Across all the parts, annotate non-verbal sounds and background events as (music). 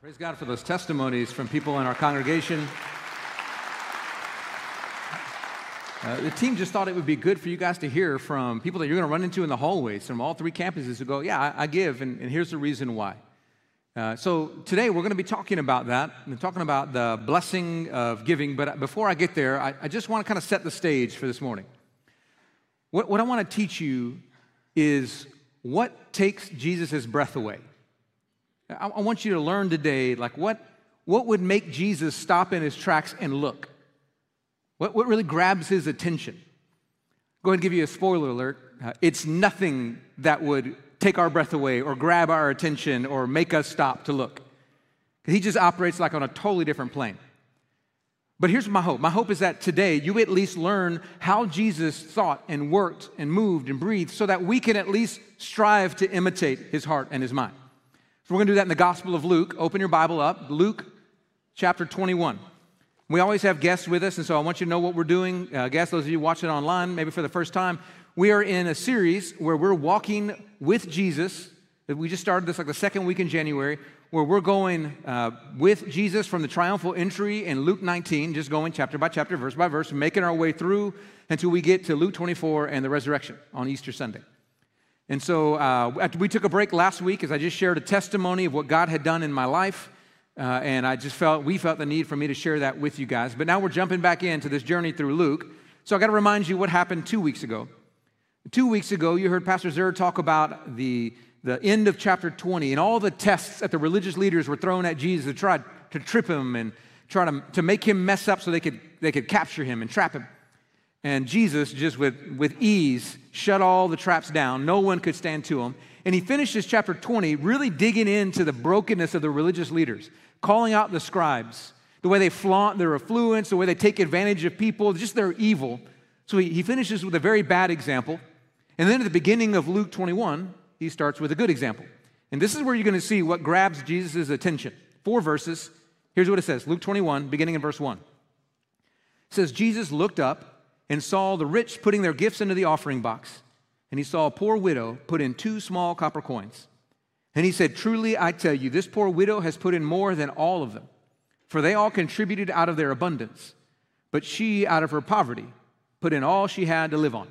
Praise God for those testimonies from people in our congregation. Uh, the team just thought it would be good for you guys to hear from people that you're going to run into in the hallways from all three campuses who go, Yeah, I, I give, and, and, here's the reason why. Uh, so today we're going to be talking about that and talking about the blessing of giving. But before I get there, I, I just want to kind of set the stage for this morning. What, what I want to teach you is what takes Jesus' breath away. I, I want you to learn today, like what, what would make Jesus stop in his tracks and look? What, what really grabs his attention? Go ahead and give you a spoiler alert. Uh, it's nothing that would take our breath away or grab our attention or make us stop to look. He just operates like on a totally different plane. But here's my hope. My hope is that today you at least learn how Jesus thought and worked and moved and breathed so that we can at least strive to imitate his heart and his mind. So we're going to do that in the Gospel of Luke. Open your Bible up, Luke chapter 21. We always have guests with us, and so I want you to know what we're doing. Uh, guests, those of you watching online, maybe for the first time, we are in a series where we're walking with Jesus. We just started this like the second week in January, where we're going uh, with Jesus from the triumphal entry in Luke 19, just going chapter by chapter, verse by verse, making our way through until we get to Luke 24 and the resurrection on Easter Sunday. And so uh, we took a break last week as I just shared a testimony of what God had done in my life. Uh, and I just felt, we felt the need for me to share that with you guys. But now we're jumping back into this journey through Luke. So I got to remind you what happened two weeks ago. Two weeks ago, you heard Pastor Zer talk about the, the end of chapter 20 and all the tests that the religious leaders were throwing at Jesus to try to trip him and try to, to make him mess up so they could, they could capture him and trap him. And Jesus, just with, with ease, shut all the traps down. No one could stand to him. And he finishes chapter 20 really digging into the brokenness of the religious leaders, calling out the scribes, the way they flaunt their affluence, the way they take advantage of people, just their evil. So he, he finishes with a very bad example. And then at the beginning of Luke 21, he starts with a good example. And this is where you're going to see what grabs Jesus' attention. Four verses. Here's what it says Luke 21, beginning in verse 1. It says, Jesus looked up and saw the rich putting their gifts into the offering box. And he saw a poor widow put in two small copper coins. And he said, Truly, I tell you, this poor widow has put in more than all of them, for they all contributed out of their abundance. But she, out of her poverty, put in all she had to live on.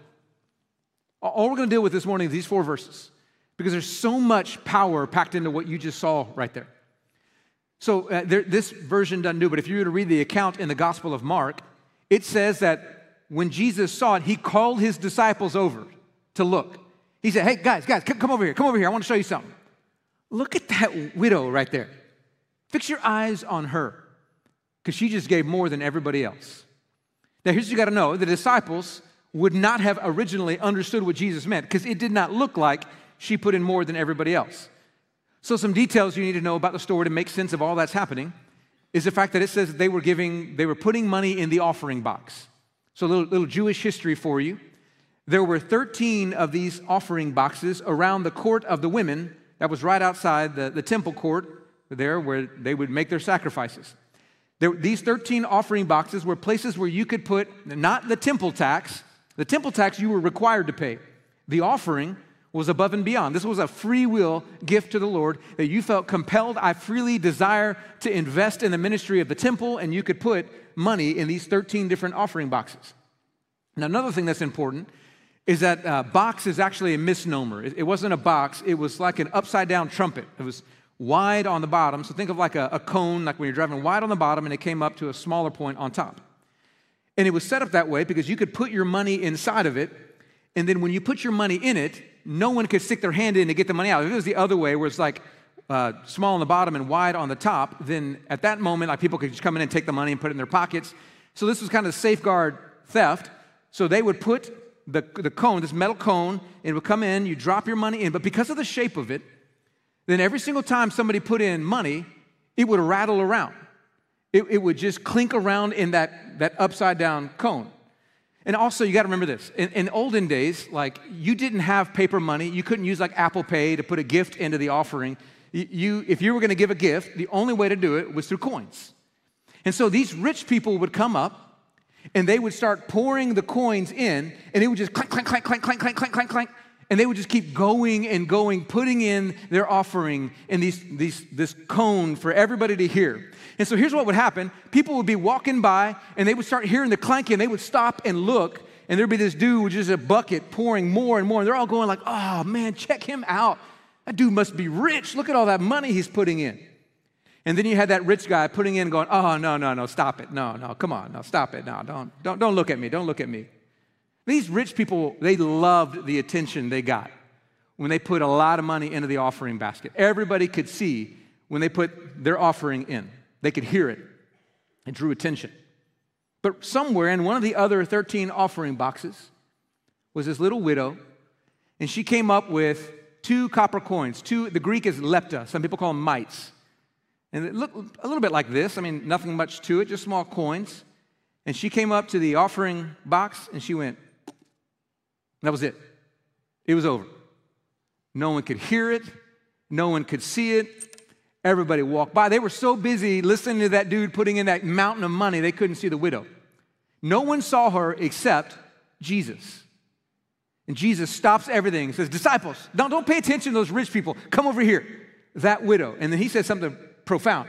All we're going to deal with this morning is these four verses, because there's so much power packed into what you just saw right there. So, uh, there, this version doesn't do, but if you were to read the account in the Gospel of Mark, it says that when Jesus saw it, he called his disciples over to look. He said, Hey, guys, guys, come over here. Come over here. I want to show you something. Look at that widow right there. Fix your eyes on her because she just gave more than everybody else. Now, here's what you got to know the disciples would not have originally understood what Jesus meant because it did not look like she put in more than everybody else. So, some details you need to know about the story to make sense of all that's happening is the fact that it says that they were giving, they were putting money in the offering box. So, a little, little Jewish history for you. There were 13 of these offering boxes around the court of the women that was right outside the, the temple court there where they would make their sacrifices. There, these 13 offering boxes were places where you could put not the temple tax, the temple tax you were required to pay. The offering was above and beyond. This was a free will gift to the Lord that you felt compelled, I freely desire to invest in the ministry of the temple, and you could put money in these 13 different offering boxes. Now, another thing that's important is that uh, box is actually a misnomer. It, it, wasn't a box, it was like an upside down trumpet. It was wide on the bottom. So think of like a, a cone, like when you're driving wide on the bottom and it came up to a smaller point on top. And it was set up that way because you could put your money inside of it. And then when you put your money in it, no one could stick their hand in to get the money out. If it was the other way, where it's like uh, small on the bottom and wide on the top, then at that moment, like people could just come in and take the money and put it in their pockets. So this was kind of safeguard theft. So they would put the, the cone, this metal cone, and it would come in, you drop your money in, but because of the shape of it, then every single time somebody put in money, it would rattle around. It, it would just clink around in that, that upside down cone. And also, you got to remember this. In, in, olden days, like you didn't have paper money. You couldn't use like Apple Pay to put a gift into the offering. You, if you were going to give a gift, the only way to do it was through coins. And so these rich people would come up and they would start pouring the coins in, and it would just clank, clank, clank, clank, clank, clank, clank, clank, clank. And they would just keep going and going, putting in their offering in these, these, this cone for everybody to hear. And so here's what would happen people would be walking by, and they would start hearing the clanking, and they would stop and look, and there'd be this dude with just a bucket pouring more and more, and they're all going like, oh man, check him out. That dude must be rich. Look at all that money he's putting in. And then you had that rich guy putting in, going, oh, no, no, no, stop it. No, no, come on, no, stop it. No, don't, don't, don't look at me. Don't look at me. These rich people, they loved the attention they got when they put a lot of money into the offering basket. Everybody could see when they put their offering in, they could hear it. It drew attention. But somewhere in one of the other 13 offering boxes was this little widow, and she came up with two copper coins. Two, the Greek is lepta, some people call them mites. And it looked a little bit like this. I mean, nothing much to it, just small coins. And she came up to the offering box and she went, that was it. It was over. No one could hear it, no one could see it. Everybody walked by. They were so busy listening to that dude putting in that mountain of money, they couldn't see the widow. No one saw her except Jesus. And Jesus stops everything and says, Disciples, don't, don't pay attention to those rich people. Come over here. That widow. And then he says something profound.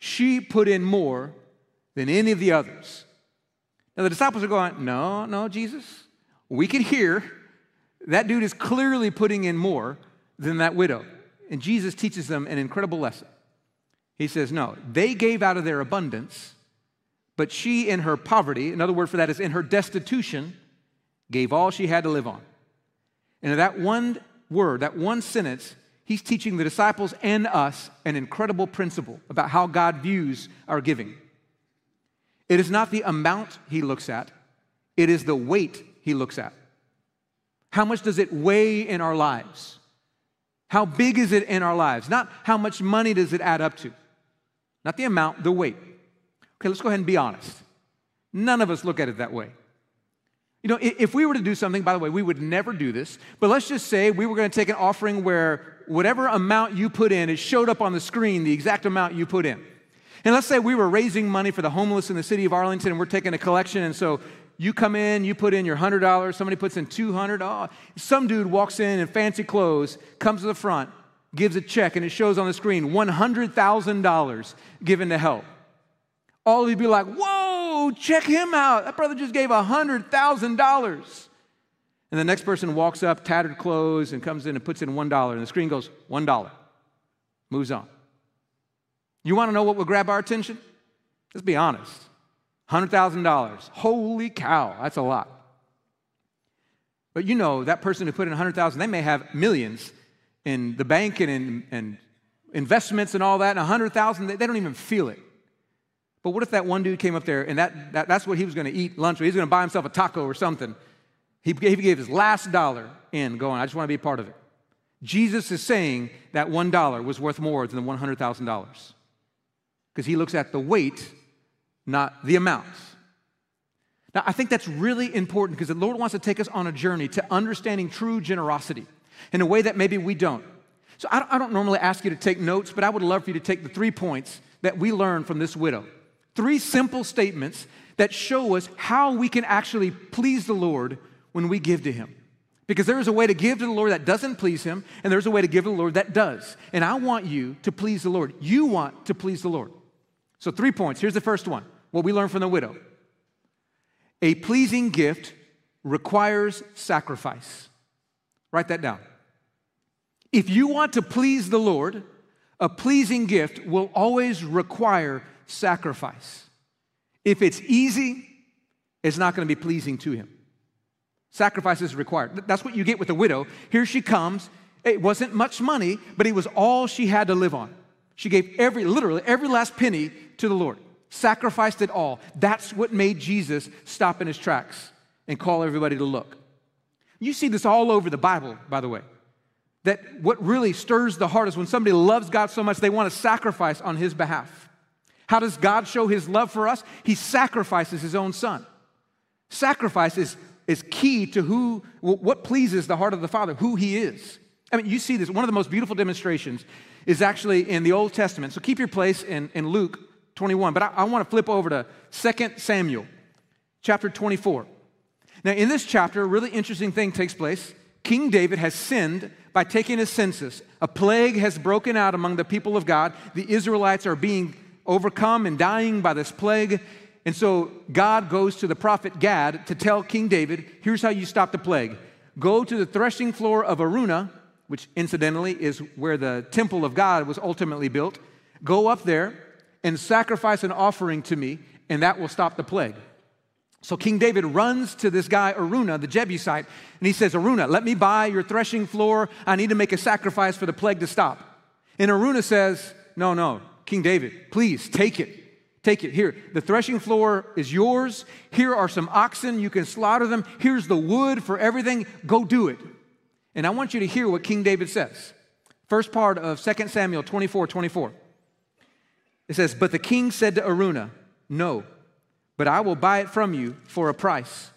She put in more than any of the others. Now the disciples are going, No, no, Jesus we can hear that dude is clearly putting in more than that widow. And Jesus teaches them an incredible lesson. He says, No, they gave out of their abundance, but she, in her poverty, another word for that is in her destitution, gave all she had to live on. And in that one word, that one sentence, he's teaching the disciples and us an incredible principle about how God views our giving. It is not the amount he looks at, it is the weight he looks at. How much does it weigh in our lives? How big is it in our lives? Not how much money does it add up to. Not the amount, the weight. Okay, let's go ahead and be honest. None of us look at it that way. You know, if we were to do something, by the way, we would never do this, but let's just say we were going to take an offering where whatever amount you put in, it showed up on the screen, the exact amount you put in. And let's say we were raising money for the homeless in the city of Arlington and we're taking a collection, and so you come in, you put in your $100, somebody puts in 200 oh, Some dude walks in in fancy clothes, comes to the front, gives a check, and it shows on the screen $100,000 given to help. All of you be like, whoa, check him out. That brother just gave $100,000. And the next person walks up, tattered clothes, and comes in and puts in $1, and the screen goes, $1. Moves on. You want to know what will grab our attention? Let's be honest. $100,000. Holy cow, that's a lot. But you know, that person who put in 100,000, they may have millions in the bank and in and investments and all that, and 100,000, they, they don't even feel it. But what if that one dude came up there and that, that that's what he was going to eat lunch with? He was going to buy himself a taco or something. He gave, he gave his last dollar in, going, I just want to be a part of it. Jesus is saying that $1 was worth more than the $100,000 because he looks at the weight not the amounts. Now, I think that's really important because the Lord wants to take us on a journey to understanding true generosity in a way that maybe we don't. So I don't, normally ask you to take notes, but I would love for you to take the three points that we learned from this widow. Three simple statements that show us how we can actually please the Lord when we give to Him. Because there is a way to give to the Lord that doesn't please Him, and there's a way to give to the Lord that does. And I want you to please the Lord. You want to please the Lord. So, three points. Here's the first one what we learn from the widow. A pleasing gift requires sacrifice. Write that down. If you want to please the Lord, a pleasing gift will always require sacrifice. If it's easy, it's not going to be pleasing to Him. Sacrifice is required. That's what you get with the widow. Here she comes. It wasn't much money, but it was all she had to live on. She gave every, literally, every last penny to the Lord sacrificed it all. That's what made Jesus stop in his tracks and call everybody to look. You see this all over the Bible, by the way. That what really stirs the heart is when somebody loves God so much they want to sacrifice on his behalf. How does God show his love for us? He sacrifices his own son. Sacrifice is, is key to who, what pleases the heart of the Father, who he is. I mean, you see this. One of the most beautiful demonstrations is actually in the Old Testament. So keep your place in, in Luke 21. But I, I want to flip over to 2 Samuel chapter 24. Now, in this chapter, a really interesting thing takes place. King David has sinned by taking a census. A plague has broken out among the people of God. The Israelites are being overcome and dying by this plague. And so God goes to the prophet Gad to tell King David, here's how you stop the plague. Go to the threshing floor of Araunah, which incidentally is where the temple of God was ultimately built. Go up there and sacrifice an offering to me, and that will stop the plague. So King David runs to this guy, Araunah, the Jebusite, and he says, Araunah, let me buy your threshing floor. I need to make a sacrifice for the plague to stop. And Araunah says, No, no, King David, please take it. Take it. Here, the threshing floor is yours. Here are some oxen. You can slaughter them. Here's the wood for everything. Go do it. And I want you to hear what King David says. First part of 2 Samuel 24 24. It says, But the king said to Araunah, No but I will buy it from you for a price.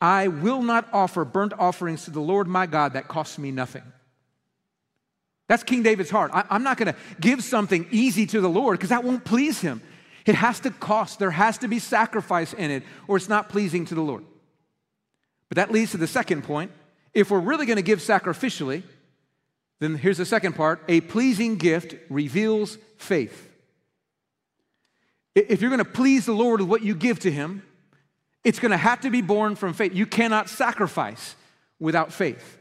I will not offer burnt offerings to the Lord my God that costs me nothing. That's King David's heart. I, am not going to give something easy to the Lord because that won't please him. It has to cost, there has to be sacrifice in it, or it's not pleasing to the Lord. But that leads to the second point. If we're really going to give sacrificially, then here's the second part a pleasing gift reveals faith. If you're going to please the Lord with what you give to Him, it's going to have to be born from faith. You cannot sacrifice without faith.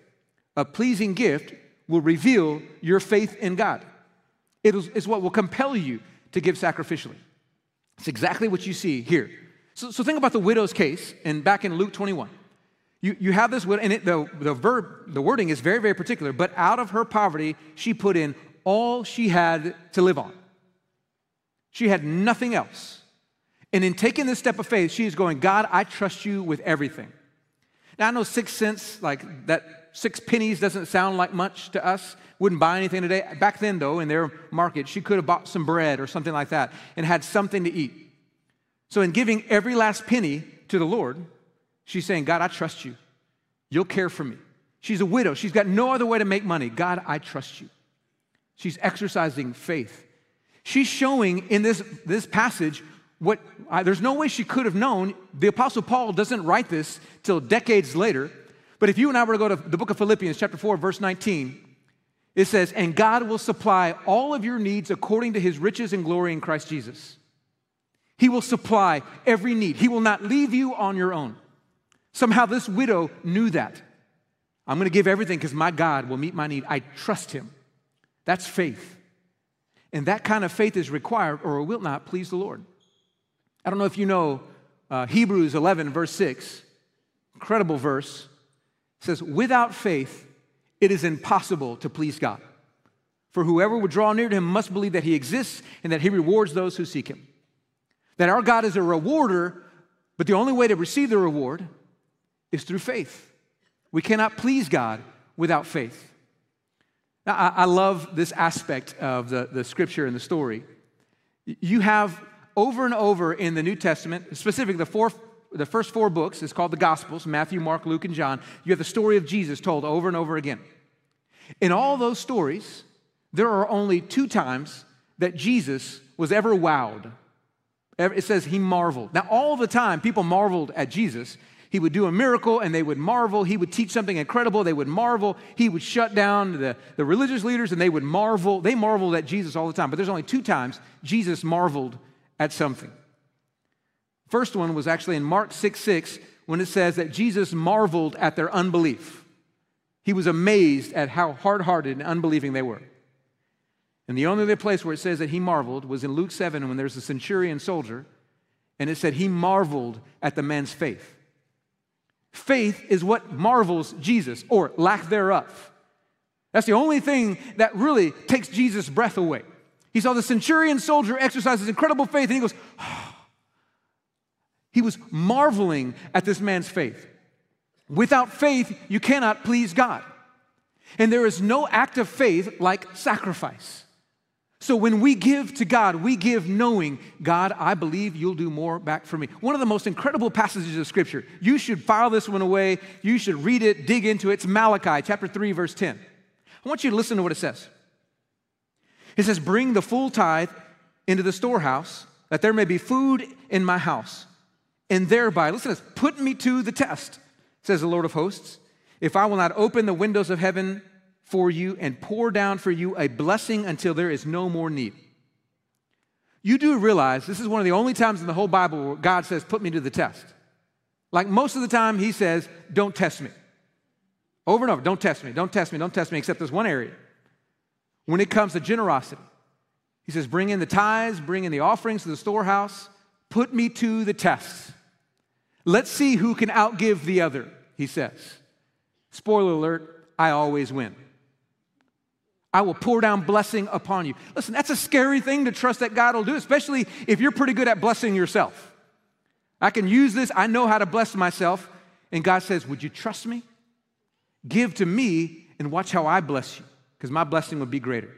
A pleasing gift will reveal your faith in God. It is what will compel you to give sacrificially. It's exactly what you see here. So, so think about the widow's case, and back in Luke 21. You, you have this widow, and it, the, the verb, the wording is very, very particular, but out of her poverty, she put in all she had to live on. She had nothing else. And in taking this step of faith, she is going, God, I trust you with everything. Now, I know six cents, like that six pennies doesn't sound like much to us. Wouldn't buy anything today. Back then, though, in their market, she could have bought some bread or something like that and had something to eat. So, in giving every last penny to the Lord, she's saying, God, I trust you. You'll care for me. She's a widow. She's got no other way to make money. God, I trust you. She's exercising faith. She's showing in this, this passage what uh, there's no way she could have known. The Apostle Paul doesn't write this till decades later. But if you and I were to go to the book of Philippians, chapter 4, verse 19, it says, And God will supply all of your needs according to his riches and glory in Christ Jesus. He will supply every need, he will not leave you on your own. Somehow this widow knew that. I'm going to give everything because my God will meet my need. I trust him. That's faith. And that kind of faith is required or it will not please the Lord. I don't know if you know uh, Hebrews 11, verse 6, incredible verse. Says, Without faith, it is impossible to please God. For whoever would draw near to him must believe that he exists and that he rewards those who seek him. That our God is a rewarder, but the only way to receive the reward is through faith. We cannot please God without faith. Now, I, I love this aspect of the, the scripture and the story. You have over and over in the New Testament, specifically the, four, the first four books, is called the Gospels Matthew, Mark, Luke, and John. You have the story of Jesus told over and over again. In all those stories, there are only two times that Jesus was ever wowed. It says he marveled. Now, all the time, people marveled at Jesus. He would do a miracle and they would marvel. He would teach something incredible, they would marvel. He would shut down the, the religious leaders and they would marvel. They marveled at Jesus all the time, but there's only two times Jesus marveled at something. First one was actually in Mark 6 6 when it says that Jesus marveled at their unbelief. He was amazed at how hard hearted and unbelieving they were. And the only other place where it says that he marveled was in Luke 7 when there's a centurion soldier, and it said he marveled at the man's faith. Faith is what marvels Jesus, or lack thereof. That's the only thing that really takes Jesus' breath away. He saw the centurion soldier exercise his incredible faith, and he goes, oh. (sighs) He was marveling at this man's faith. Without faith, you cannot please God. And there is no act of faith like sacrifice. So when we give to God, we give knowing, God, I believe you'll do more back for me. One of the most incredible passages of Scripture. You should file this one away. You should read it, dig into it. It's Malachi chapter 3, verse 10. I want you to listen to what it says. It says, Bring the full tithe into the storehouse, that there may be food in my house. And thereby, listen to this, put me to the test, says the Lord of hosts, if I will not open the windows of heaven for you and pour down for you a blessing until there is no more need. You do realize this is one of the only times in the whole Bible where God says, Put me to the test. Like most of the time, He says, Don't test me. Over and over, don't test me, don't test me, don't test me, except this one area. When it comes to generosity, He says, Bring in the tithes, bring in the offerings to the storehouse, put me to the test. Let's see who can outgive the other, He says. Spoiler alert, I always win. I will pour down blessing upon you. Listen, that's a scary thing to trust that God will do, especially if you're pretty good at blessing yourself. I can use this, I know how to bless myself. And God says, Would you trust me? Give to me and watch how I bless you, because my blessing would be greater.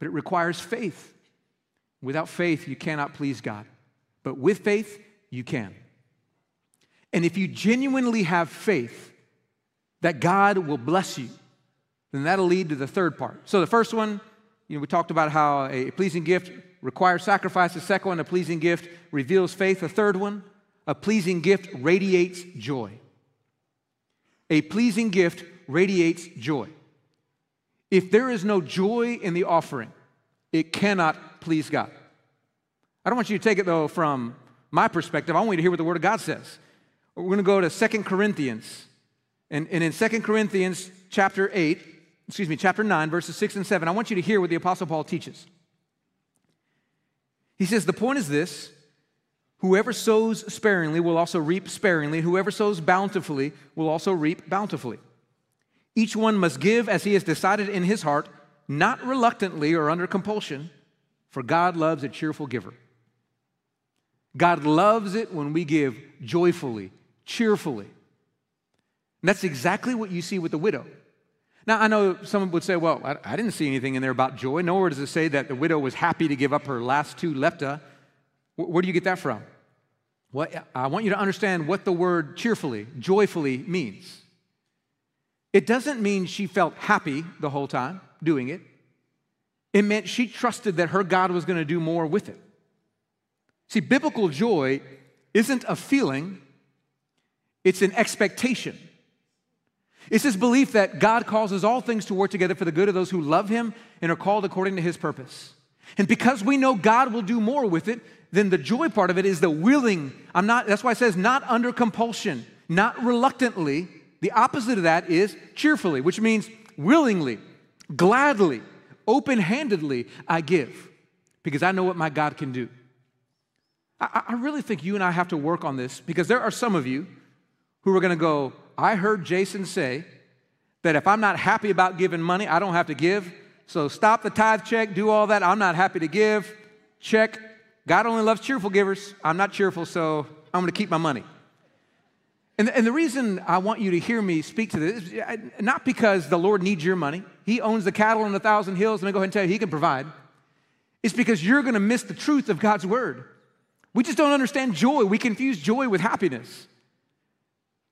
But it requires faith. Without faith, you cannot please God. But with faith, you can. And if you genuinely have faith that God will bless you, then that'll lead to the third part. So the first one, you know, we talked about how a pleasing gift requires sacrifice. The second one, a pleasing gift reveals faith. The third one, a pleasing gift radiates joy. A pleasing gift radiates joy. If there is no joy in the offering, it cannot please God. I don't want you to take it though from my perspective. I want you to hear what the Word of God says. We're going to go to Second Corinthians. And, and in Second Corinthians chapter 8, excuse me, chapter 9, verses 6 and 7, I want you to hear what the Apostle Paul teaches. He says, The point is this whoever sows sparingly will also reap sparingly, whoever sows bountifully will also reap bountifully. Each one must give as he has decided in his heart, not reluctantly or under compulsion, for God loves a cheerful giver. God loves it when we give joyfully, cheerfully. And that's exactly what you see with the widow. Now, I know someone would say, well, I, I, didn't see anything in there about joy. Nowhere does it say that the widow was happy to give up her last two lepta. Where, where do you get that from? What, I want you to understand what the word cheerfully, joyfully means. It doesn't mean she felt happy the whole time doing it. It meant she trusted that her God was going to do more with it. See, biblical joy isn't a feeling, it's an expectation. It's this belief that God causes all things to work together for the good of those who love Him and are called according to His purpose. And because we know God will do more with it, then the joy part of it is the willing. I'm not, that's why it says not under compulsion, not reluctantly. The opposite of that is cheerfully, which means willingly, gladly, open handedly, I give because I know what my God can do. I, I really think you and I have to work on this because there are some of you who are going to go, I heard Jason say that if I'm not happy about giving money, I don't have to give. So stop the tithe check, do all that. I'm not happy to give. Check. God only loves cheerful givers. I'm not cheerful, so I'm going to keep my money. And, and the reason I want you to hear me speak to this is not because the Lord needs your money. He owns the cattle on a thousand hills. Let me go ahead and tell you, He can provide. It's because you're going to miss the truth of God's word. We just don't understand joy. We confuse joy with happiness.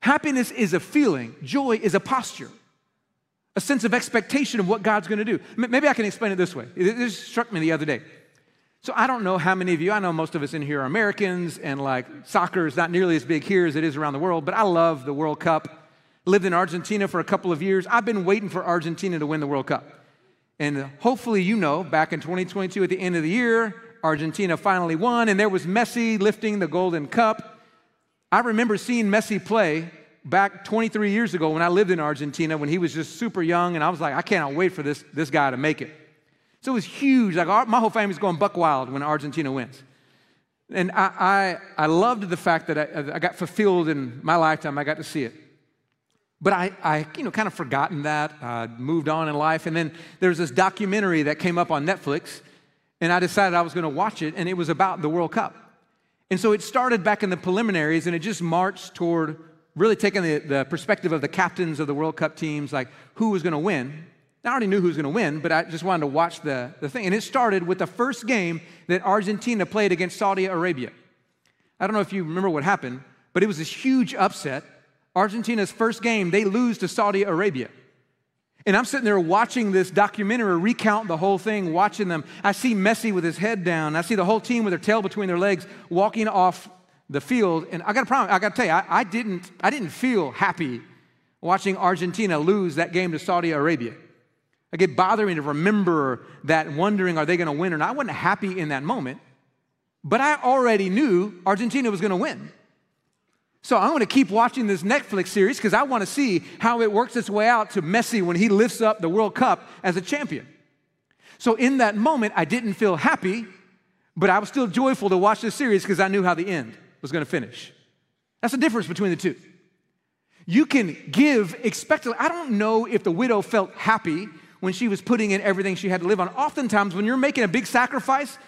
Happiness is a feeling, joy is a posture, a sense of expectation of what God's going to do. Maybe I can explain it this way. This struck me the other day. So I don't know how many of you, I know most of us in here are Americans, and like soccer is not nearly as big here as it is around the world, but I love the World Cup. Lived in Argentina for a couple of years. I've been waiting for Argentina to win the World Cup. And hopefully, you know, back in 2022 at the end of the year, Argentina finally won, and there was Messi lifting the Golden Cup. I remember seeing Messi play back 23 years ago when I lived in Argentina when he was just super young, and I was like, I cannot wait for this, this guy to make it. So it was huge. Like our, my whole family's going buck wild when Argentina wins. And I, I, I loved the fact that I, I got fulfilled in my lifetime. I got to see it. But I, I you know, kind of forgotten that, uh, moved on in life. And then there was this documentary that came up on Netflix and I decided I was going to watch it, and it was about the World Cup. And so it started back in the preliminaries, and it just marched toward really taking the, the perspective of the captains of the World Cup teams, like who was going to win. I already knew who was going to win, but I just wanted to watch the, the thing. And it started with the first game that Argentina played against Saudi Arabia. I don't know if you remember what happened, but it was this huge upset. Argentina's first game, they lose to Saudi Arabia. And I'm sitting there watching this documentary recount the whole thing, watching them. I see Messi with his head down. I see the whole team with their tail between their legs walking off the field. And I got a problem. I got to tell you, I, I, didn't, I didn't feel happy watching Argentina lose that game to Saudi Arabia. Like it bothered me to remember that, wondering, are they going to win or not? I wasn't happy in that moment, but I already knew Argentina was going to win. So I'm going to keep watching this Netflix series because I want to see how it works its way out to Messi when he lifts up the World Cup as a champion. So in that moment, I didn't feel happy, but I was still joyful to watch this series because I knew how the end was going to finish. That's the difference between the two. You can give expectantly. I don't know if the widow felt happy when she was putting in everything she had to live on. Oftentimes, when you're making a big sacrifice,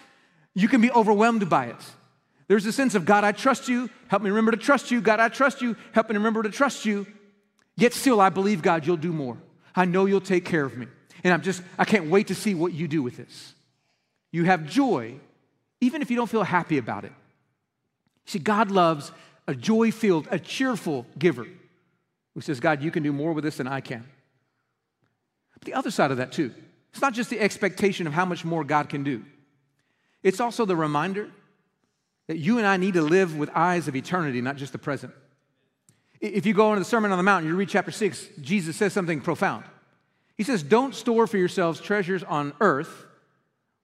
you can be overwhelmed by it. There's a sense of, God, I trust you. Help me remember to trust you. God, I trust you. Help me remember to trust you. Yet still, I believe, God, you'll do more. I know you'll take care of me. And I'm just, I can't wait to see what you do with this. You have joy, even if you don't feel happy about it. See, God loves a joy filled, a cheerful giver who says, God, you can do more with this than I can. But the other side of that, too, it's not just the expectation of how much more God can do, it's also the reminder that you and I need to live with eyes of eternity, not just the present. If you go into the Sermon on the Mount, you read chapter six, Jesus says something profound. He says, Don't store for yourselves treasures on earth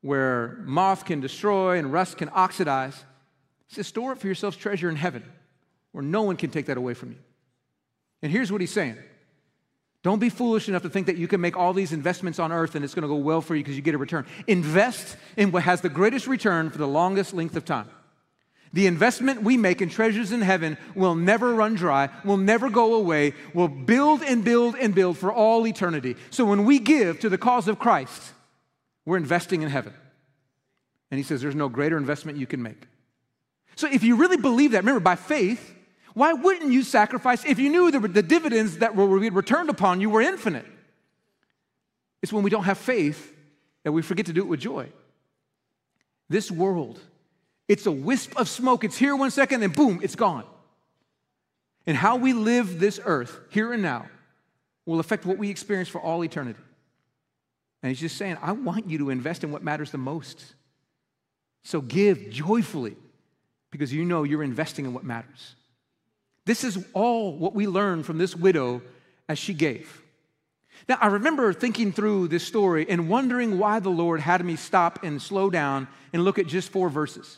where moth can destroy and rust can oxidize. He says, Store it for yourselves treasure in heaven where no one can take that away from you. And here's what he's saying don't be foolish enough to think that you can make all these investments on earth and it's going to go well for you because you get a return. Invest in what has the greatest return for the longest length of time. The investment we make in treasures in heaven will never run dry, will never go away, will build and build and build for all eternity. So when we give to the cause of Christ, we're investing in heaven. And he says there's no greater investment you can make. So if you really believe that, remember, by faith, why wouldn't you sacrifice if you knew the, the dividends that were returned upon you were infinite? It's when we don't have faith that we forget to do it with joy. This world, it's a wisp of smoke. It's here one second, and boom, it's gone. And how we live this earth, here and now, will affect what we experience for all eternity. And he's just saying, I want you to invest in what matters the most. So give joyfully because you know you're investing in what matters. This is all what we learn from this widow as she gave. Now, I remember thinking through this story and wondering why the Lord had me stop and slow down and look at just four verses.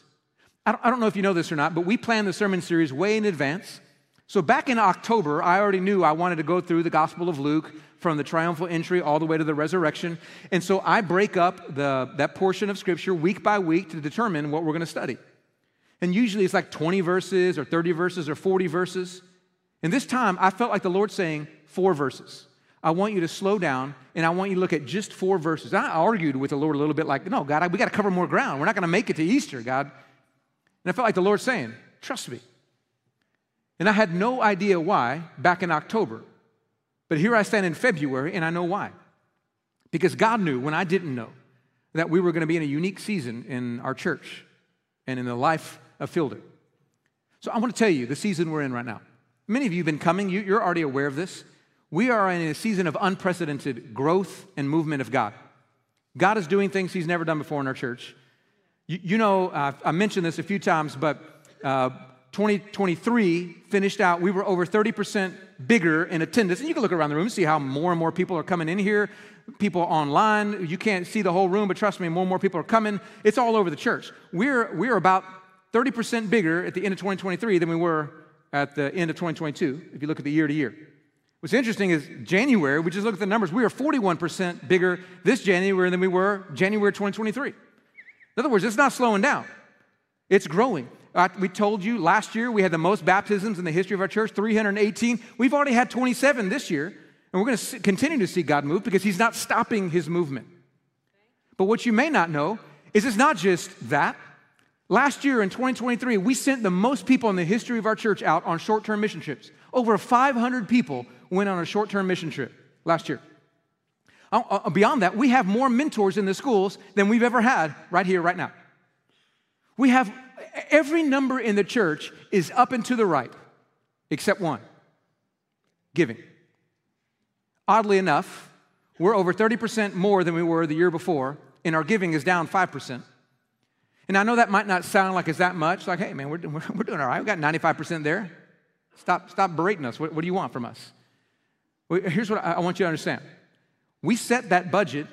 I don't, know if you know this or not, but we planned the sermon series way in advance. So back in October, I already knew I wanted to go through the Gospel of Luke from the triumphal entry all the way to the resurrection. And so I break up the, that portion of Scripture week by week to determine what we're going to study. And usually it's like 20 verses or 30 verses or 40 verses. And this time I felt like the Lord saying, four verses. I want you to slow down and I want you to look at just four verses. I argued with the Lord a little bit like, no, God, we got to cover more ground. We're not going to make it to Easter, God. And I felt like the Lord saying, trust me. And I had no idea why back in October. But here I stand in February and I know why. Because God knew when I didn't know that we were going to be in a unique season in our church and in the life of Fielder. So I want to tell you the season we're in right now. Many of you have been coming, you, are already aware of this. We are in a season of unprecedented growth and movement of God. God is doing things He's never done before in our church. You, you know, I mentioned this a few times, but uh, 2023 finished out, we were over 30% bigger in attendance. And you can look around the room and see how more and more people are coming in here. People online, you can't see the whole room, but trust me, more and more people are coming. It's all over the church. We're, we're about 30% bigger at the end of 2023 than we were at the end of 2022, if you look at the year to year. What's interesting is January, we just look at the numbers, we are 41% bigger this January than we were January 2023. In other words, it's not slowing down, it's growing. We told you last year we had the most baptisms in the history of our church 318. We've already had 27 this year, and we're going to continue to see God move because He's not stopping His movement. But what you may not know is it's not just that. Last year in 2023, we sent the most people in the history of our church out on short term mission trips. Over 500 people went on a short term mission trip last year. Uh, uh, beyond that, we have more mentors in the schools than we've ever had right here, right now. We have every number in the church is up and to the right, except one giving. Oddly enough, we're over 30% more than we were the year before, and our giving is down 5%. And I know that might not sound like it's that much. Like, hey, man, we're, we're, (laughs) we're doing all right. We got 95% there. Stop, stop berating us. What, what do you want from us? Well, here's what I want you to understand we set that budget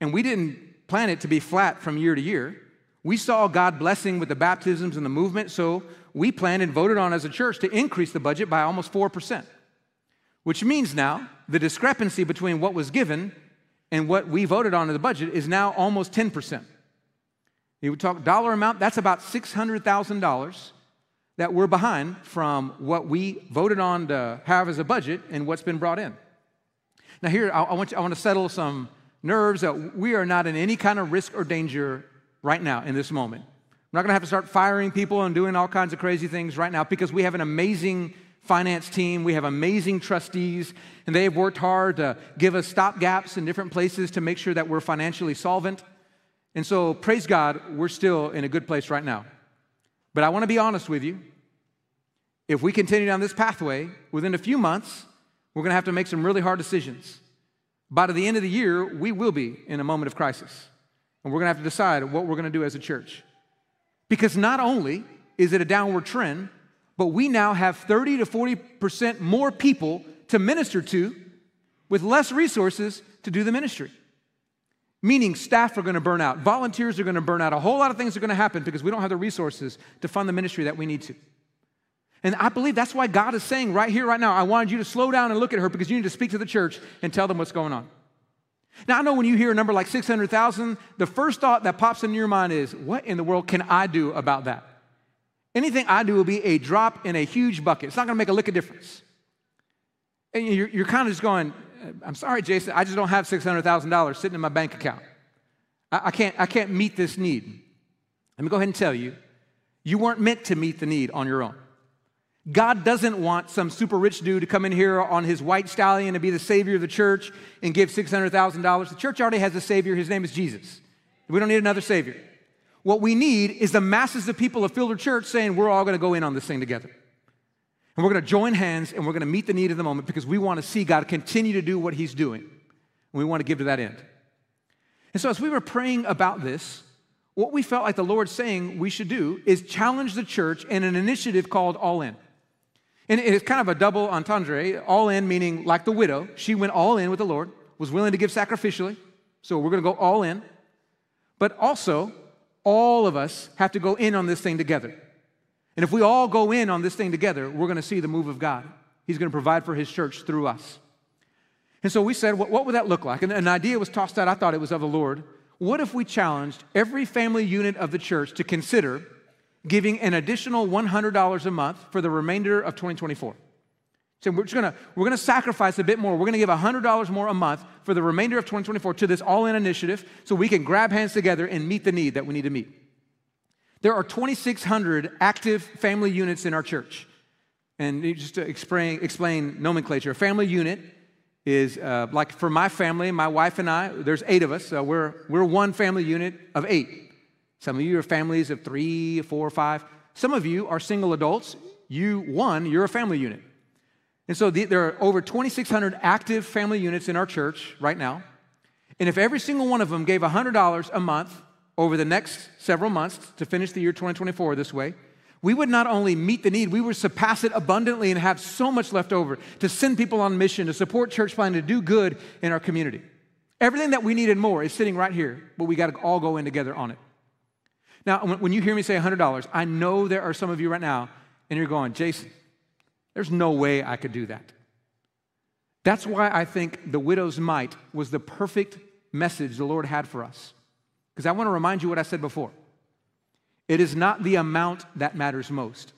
and we didn't plan it to be flat from year to year. We saw God blessing with the baptisms and the movement, so we planned and voted on as a church to increase the budget by almost 4%, which means now the discrepancy between what was given and what we voted on in the budget is now almost 10%. You would talk dollar amount, that's about $600,000 that we're behind from what we voted on to have as a budget and what's been brought in. Now, here, I, I want, you, I want to settle some nerves that we are not in any kind of risk or danger right now in this moment. We're not going to have to start firing people and doing all kinds of crazy things right now because we have an amazing finance team. We have amazing trustees, and they have worked hard to give us stop gaps in different places to make sure that we're financially solvent. And so, praise God, we're still in a good place right now. But I want to be honest with you. If we continue down this pathway, within a few months, we're going to have to make some really hard decisions. By the end of the year, we will be in a moment of crisis. And we're going to have to decide what we're going to do as a church. Because not only is it a downward trend, but we now have 30 to 40% more people to minister to with less resources to do the ministry. Meaning, staff are going to burn out, volunteers are going to burn out, a whole lot of things are going to happen because we don't have the resources to fund the ministry that we need to. And I believe that's why God is saying right here, right now, I wanted you to slow down and look at her because you need to speak to the church and tell them what's going on. Now, I know when you hear a number like 600,000, the first thought that pops into your mind is, what in the world can I do about that? Anything I do will be a drop in a huge bucket. It's not going to make a lick of difference. And you're, you're kind of just going, uh, I'm sorry, Jason, I just don't have $600,000 sitting in my bank account. I, I, can't, I can't meet this need. Let me go ahead and tell you, you weren't meant to meet the need on your own. God doesn't want some super rich dude to come in here on his white stallion and be the savior of the church and give $600,000. The church already has a savior. His name is Jesus. We don't need another savior. What we need is the masses of people of Fielder Church saying, we're all going to go in on this thing together. And we're going to join hands and we're going to meet the need of the moment because we want to see God continue to do what he's doing. And we want to give to that end. And so as we were praying about this, what we felt like the Lord saying we should do is challenge the church in an initiative called All In. And it's kind of a double entendre. All in meaning like the widow, she went all in with the Lord, was willing to give sacrificially. So we're going to go all in. But also, all of us have to go in on this thing together. And if we all go in on this thing together, we're going to see the move of God. He's going to provide for his church through us. And so we said, what, what would that look like? And an idea was tossed out. I thought it was of the Lord. What if we challenged every family unit of the church to consider giving an additional $100 a month for the remainder of 2024. So we're gonna we're gonna sacrifice a bit more. We're gonna give $100 more a month for the remainder of 2024 to this all-in initiative, so we can grab hands together and meet the need that we need to meet. There are 2,600 active family units in our church, and just to explain, explain nomenclature, a family unit is uh, like for my family, my wife and I. There's eight of us, so we're we're one family unit of eight. Some of you are families of three, four, five. Some of you are single adults. You, one, you're a family unit. And so the, there are over 2,600 active family units in our church right now. And if every single one of them gave $100 a month over the next several months to finish the year 2024 this way, we would not only meet the need, we would surpass it abundantly and have so much left over to send people on mission, to support church planting, to do good in our community. Everything that we needed more is sitting right here, but we got to all go in together on it. Now, when you hear me say $100, I know there are some of you right now, and you're going, Jason, there's no way I could do that. That's why I think the widow's mite was the perfect message the Lord had for us. Because I want to remind you what I said before. It is not the amount that matters most,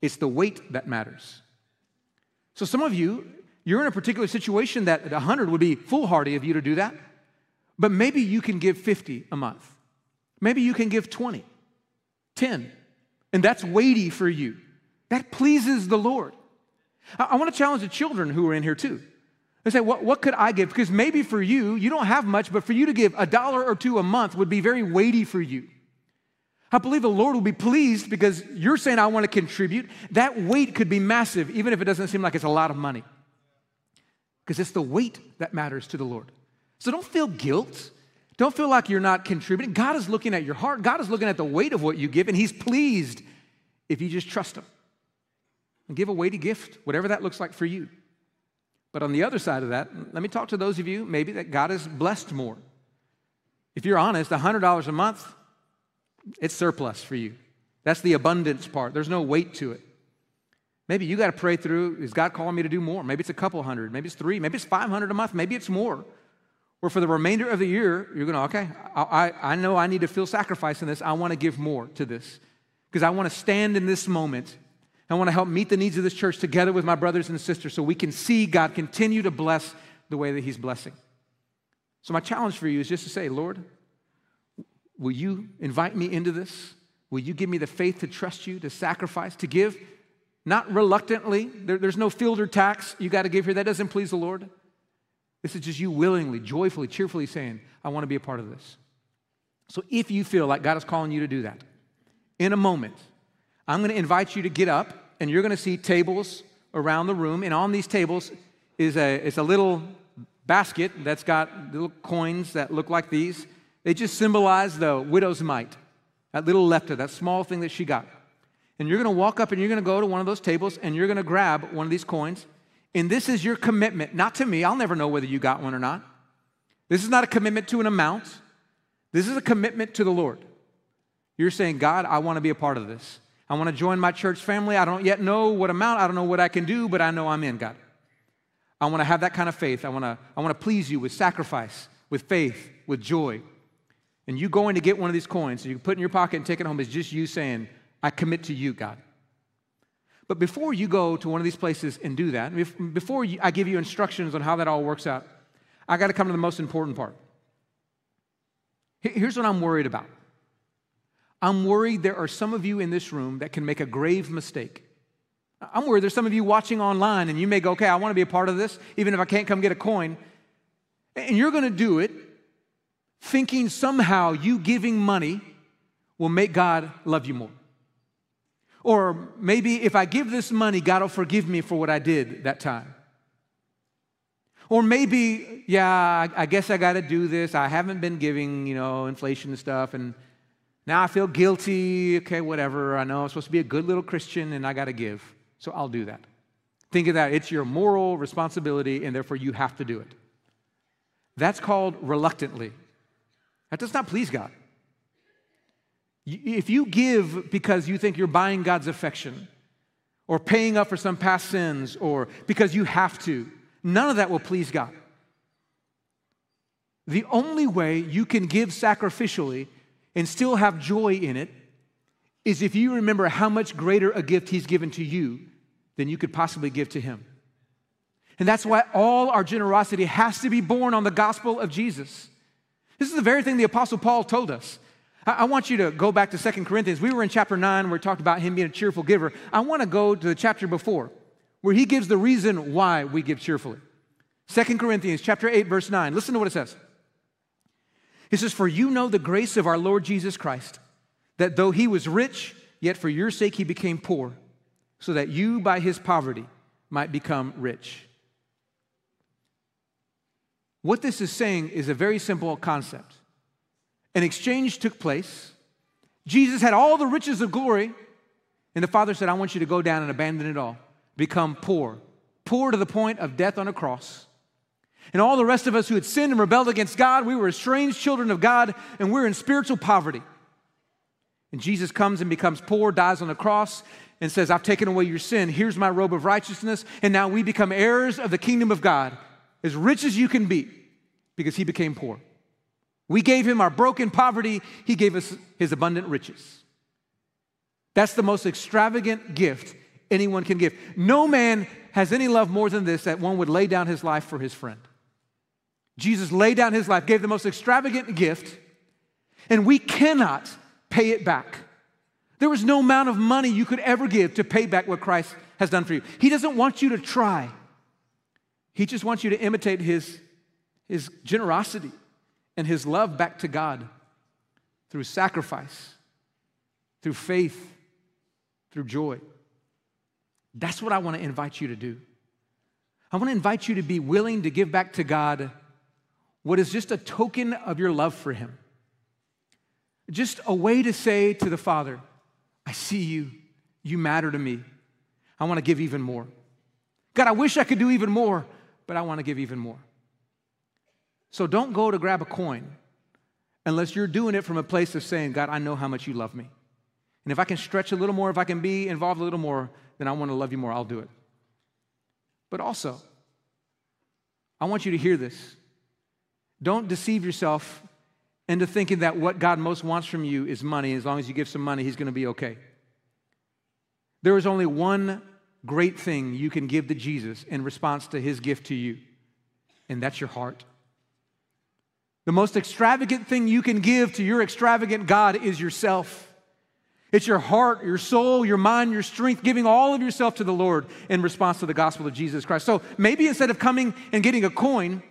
it's the weight that matters. So, some of you, you're in a particular situation that 100 would be foolhardy of you to do that, but maybe you can give 50 a month. Maybe you can give 20, 10, and that's weighty for you. That pleases the Lord. I, I want to challenge the children who are in here too. They say, what, what could I give? Because maybe for you, you don't have much, but for you to give a dollar or two a month would be very weighty for you. I believe the Lord will be pleased because you're saying, I want to contribute. That weight could be massive, even if it doesn't seem like it's a lot of money. Because it's the weight that matters to the Lord. So don't feel guilt. Don't feel like you're not contributing. God is looking at your heart. God is looking at the weight of what you give, and He's pleased if you just trust Him and give a weighty gift, whatever that looks like for you. But on the other side of that, let me talk to those of you maybe that God has blessed more. If you're honest, $100 a month, it's surplus for you. That's the abundance part. There's no weight to it. Maybe you got to pray through is God calling me to do more? Maybe it's a couple hundred, maybe it's three, maybe it's 500 a month, maybe it's more. Or for the remainder of the year, you're going to, okay, I, I, I know I need to feel sacrifice in this. I want to give more to this because I want to stand in this moment. I want to help meet the needs of this church together with my brothers and sisters so we can see God continue to bless the way that He's blessing. So, my challenge for you is just to say, Lord, will you invite me into this? Will you give me the faith to trust you, to sacrifice, to give? Not reluctantly. There, there's no fielder tax you got to give here. That doesn't please the Lord. This is just you willingly, joyfully, cheerfully saying, I want to be a part of this. So if you feel like God is calling you to do that, in a moment, I'm going to invite you to get up and you're going to see tables around the room. And on these tables is a, it's a little basket that's got little coins that look like these. They just symbolize the widow's mite, that little lepta, that small thing that she got. And you're going to walk up and you're going to go to one of those tables and you're going to grab one of these coins and this is your commitment, not to me. I'll never know whether you got one or not. This is not a commitment to an amount. This is a commitment to the Lord. You're saying, God, I want to be a part of this. I want to join my church family. I don't yet know what amount, I don't know what I can do, but I know I'm in, God. I want to have that kind of faith. I want to, I want to please you with sacrifice, with faith, with joy. And you going to get one of these coins, and you can put it in your pocket and take it home, is just you saying, I commit to you, God. But before you go to one of these places and do that, before I give you instructions on how that all works out, I got to come to the most important part. Here's what I'm worried about I'm worried there are some of you in this room that can make a grave mistake. I'm worried there's some of you watching online and you may go, okay, I want to be a part of this, even if I can't come get a coin. And you're going to do it thinking somehow you giving money will make God love you more. Or maybe if I give this money, God will forgive me for what I did that time. Or maybe, yeah, I guess I got to do this. I haven't been giving, you know, inflation and stuff, and now I feel guilty. Okay, whatever. I know I'm supposed to be a good little Christian, and I got to give, so I'll do that. Think of that. It's your moral responsibility, and therefore you have to do it. That's called reluctantly. That does not please God. If you give because you think you're buying God's affection or paying up for some past sins or because you have to, none of that will please God. The only way you can give sacrificially and still have joy in it is if you remember how much greater a gift He's given to you than you could possibly give to Him. And that's why all our generosity has to be born on the gospel of Jesus. This is the very thing the Apostle Paul told us. I want you to go back to Second Corinthians. We were in chapter 9 where we talked about him being a cheerful giver. I want to go to the chapter before where he gives the reason why we give cheerfully. Second Corinthians chapter 8 verse 9. Listen to what it says. He says, "For you know the grace of our Lord Jesus Christ, that though he was rich, yet for your sake he became poor, so that you by his poverty might become rich." What this is saying is a very simple concept. An exchange took place. Jesus had all the riches of glory, and the Father said, I want you to go down and abandon it all, become poor, poor to the point of death on a cross. And all the rest of us who had sinned and rebelled against God, we were estranged children of God, and we're in spiritual poverty. And Jesus comes and becomes poor, dies on the cross, and says, I've taken away your sin. Here's my robe of righteousness. And now we become heirs of the kingdom of God, as rich as you can be, because he became poor. We gave him our broken poverty, he gave us his abundant riches. That's the most extravagant gift anyone can give. No man has any love more than this that one would lay down his life for his friend. Jesus laid down his life, gave the most extravagant gift, and we cannot pay it back. There was no amount of money you could ever give to pay back what Christ has done for you. He doesn't want you to try, He just wants you to imitate His, his generosity and his love back to God through sacrifice, through faith, through joy. That's what I want to invite you to do. I want to invite you to be willing to give back to God what is just a token of your love for him. Just a way to say to the Father, I see you. You matter to me. I want to give even more. God, I wish I could do even more, but I want to give even more. So don't go to grab a coin unless you're doing it from a place of saying, God, I know how much you love me. And if I can stretch a little more, if I can be involved a little more, then I want to love you more. I'll do it. But also, I want you to hear this. Don't deceive yourself into thinking that what God most wants from you is money. As long as you give some money, He's going to be okay. There is only one great thing you can give to Jesus in response to His gift to you, and that's your heart. The most extravagant thing you can give to your extravagant God is yourself. It's your heart, your soul, your mind, your strength, giving all of yourself to the Lord in response to the gospel of Jesus Christ. So maybe instead of coming and getting a coin,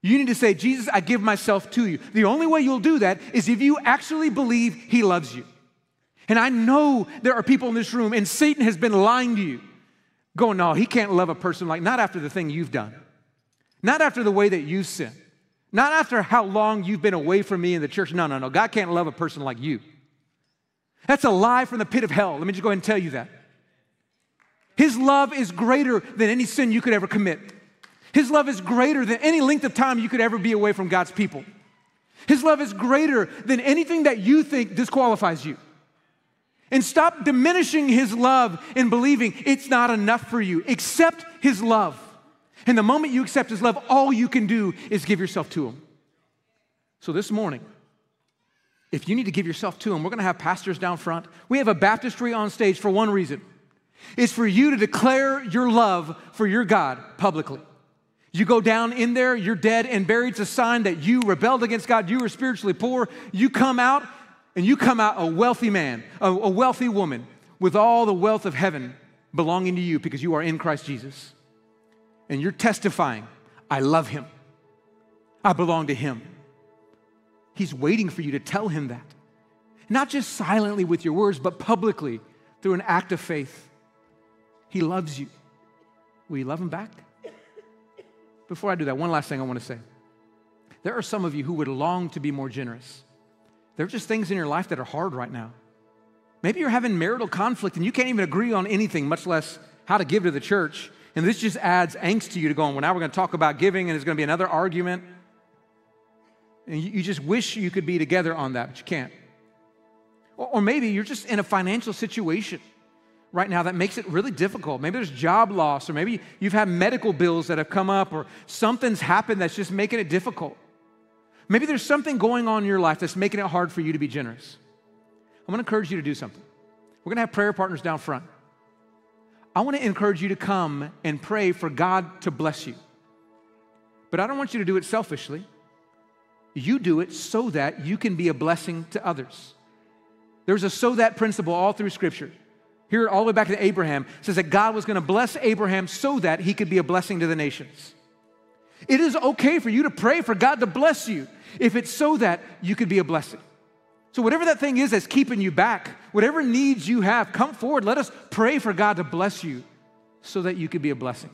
you need to say, Jesus, I give myself to you. The only way you'll do that is if you actually believe He loves you. And I know there are people in this room, and Satan has been lying to you, going, No, he can't love a person like, not after the thing you've done, not after the way that you've sinned, not after how long you've been away from me in the church. No, no, no. God can't love a person like you. That's a lie from the pit of hell. Let me just go ahead and tell you that. His love is greater than any sin you could ever commit. His love is greater than any length of time you could ever be away from God's people. His love is greater than anything that you think disqualifies you. And stop diminishing His love and believing it's not enough for you. Accept His love. And the moment you accept His love, all you can do is give yourself to Him. So this morning, if you need to give yourself to Him, we're going to have pastors down front. We have a baptistry on stage for one reason it's for you to declare your love for your God publicly. You go down in there, you're dead and buried. It's a sign that you rebelled against God, you were spiritually poor. You come out, and you come out a wealthy man, a, a wealthy woman with all the wealth of heaven belonging to you because you are in Christ Jesus. And you're testifying, I love Him, I belong to Him. He's waiting for you to tell him that. Not just silently with your words, but publicly through an act of faith. He loves you. Will you love him back? Before I do that, one last thing I want to say. There are some of you who would long to be more generous. There are just things in your life that are hard right now. Maybe you're having marital conflict and you can't even agree on anything, much less how to give to the church. And this just adds angst to you to go, well, now we're going to talk about giving and there's going to be another argument. And you, just wish you could be together on that, but you can't. Or, or maybe you're just in a financial situation right now that makes it really difficult. Maybe there's job loss, or maybe you've had medical bills that have come up, or something's happened that's just making it difficult. Maybe there's something going on in your life that's making it hard for you to be generous. I'm gonna encourage you to do something. We're gonna have prayer partners down front. I wanna encourage you to come and pray for God to bless you. But I don't want you to do it selfishly. You do it so that you can be a blessing to others. There's a so that principle all through Scripture. Here, all the way back to Abraham, says that God was going to bless Abraham so that he could be a blessing to the nations. It is okay for you to pray for God to bless you if it's so that you could be a blessing. So, whatever that thing is that's keeping you back, whatever needs you have, come forward. Let us pray for God to bless you so that you could be a blessing.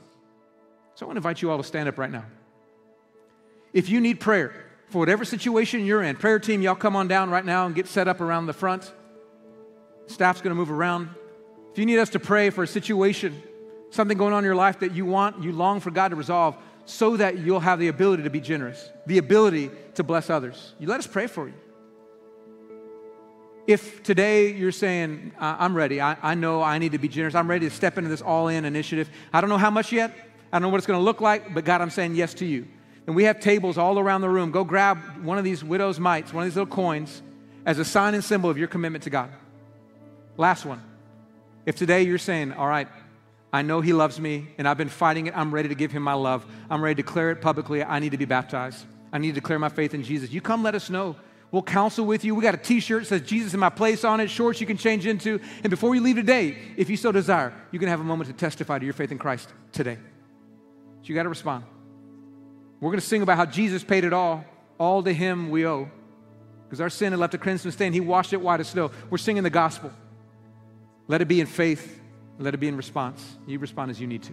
So, I want to invite you all to stand up right now. If you need prayer, for whatever situation you're in. Prayer team, y'all come on down right now and get set up around the front. Staff's going to move around. If you need us to pray for a situation, something going on in your life that you want, you long for God to resolve, so that you'll have the ability to be generous, the ability to bless others, you let us pray for you. If today you're saying, I'm ready, I, I know I need to be generous, I'm ready to step into this all in initiative, I don't know how much yet, I don't know what it's going to look like, but God, I'm saying yes to you. And we have tables all around the room. Go grab one of these widow's mites, one of these little coins, as a sign and symbol of your commitment to God. Last one. If today you're saying, All right, I know He loves me and I've been fighting it, I'm ready to give Him my love, I'm ready to declare it publicly, I need to be baptized, I need to declare my faith in Jesus, you come let us know. We'll counsel with you. We got a t shirt that says Jesus in my place on it, shorts you can change into. And before you leave today, if you so desire, you can have a moment to testify to your faith in Christ today. So you got to respond. We're going to sing about how Jesus paid it all. All to him we owe. Because our sin had left a crimson stain. He washed it white as snow. We're singing the gospel. Let it be in faith. Let it be in response. You respond as you need to.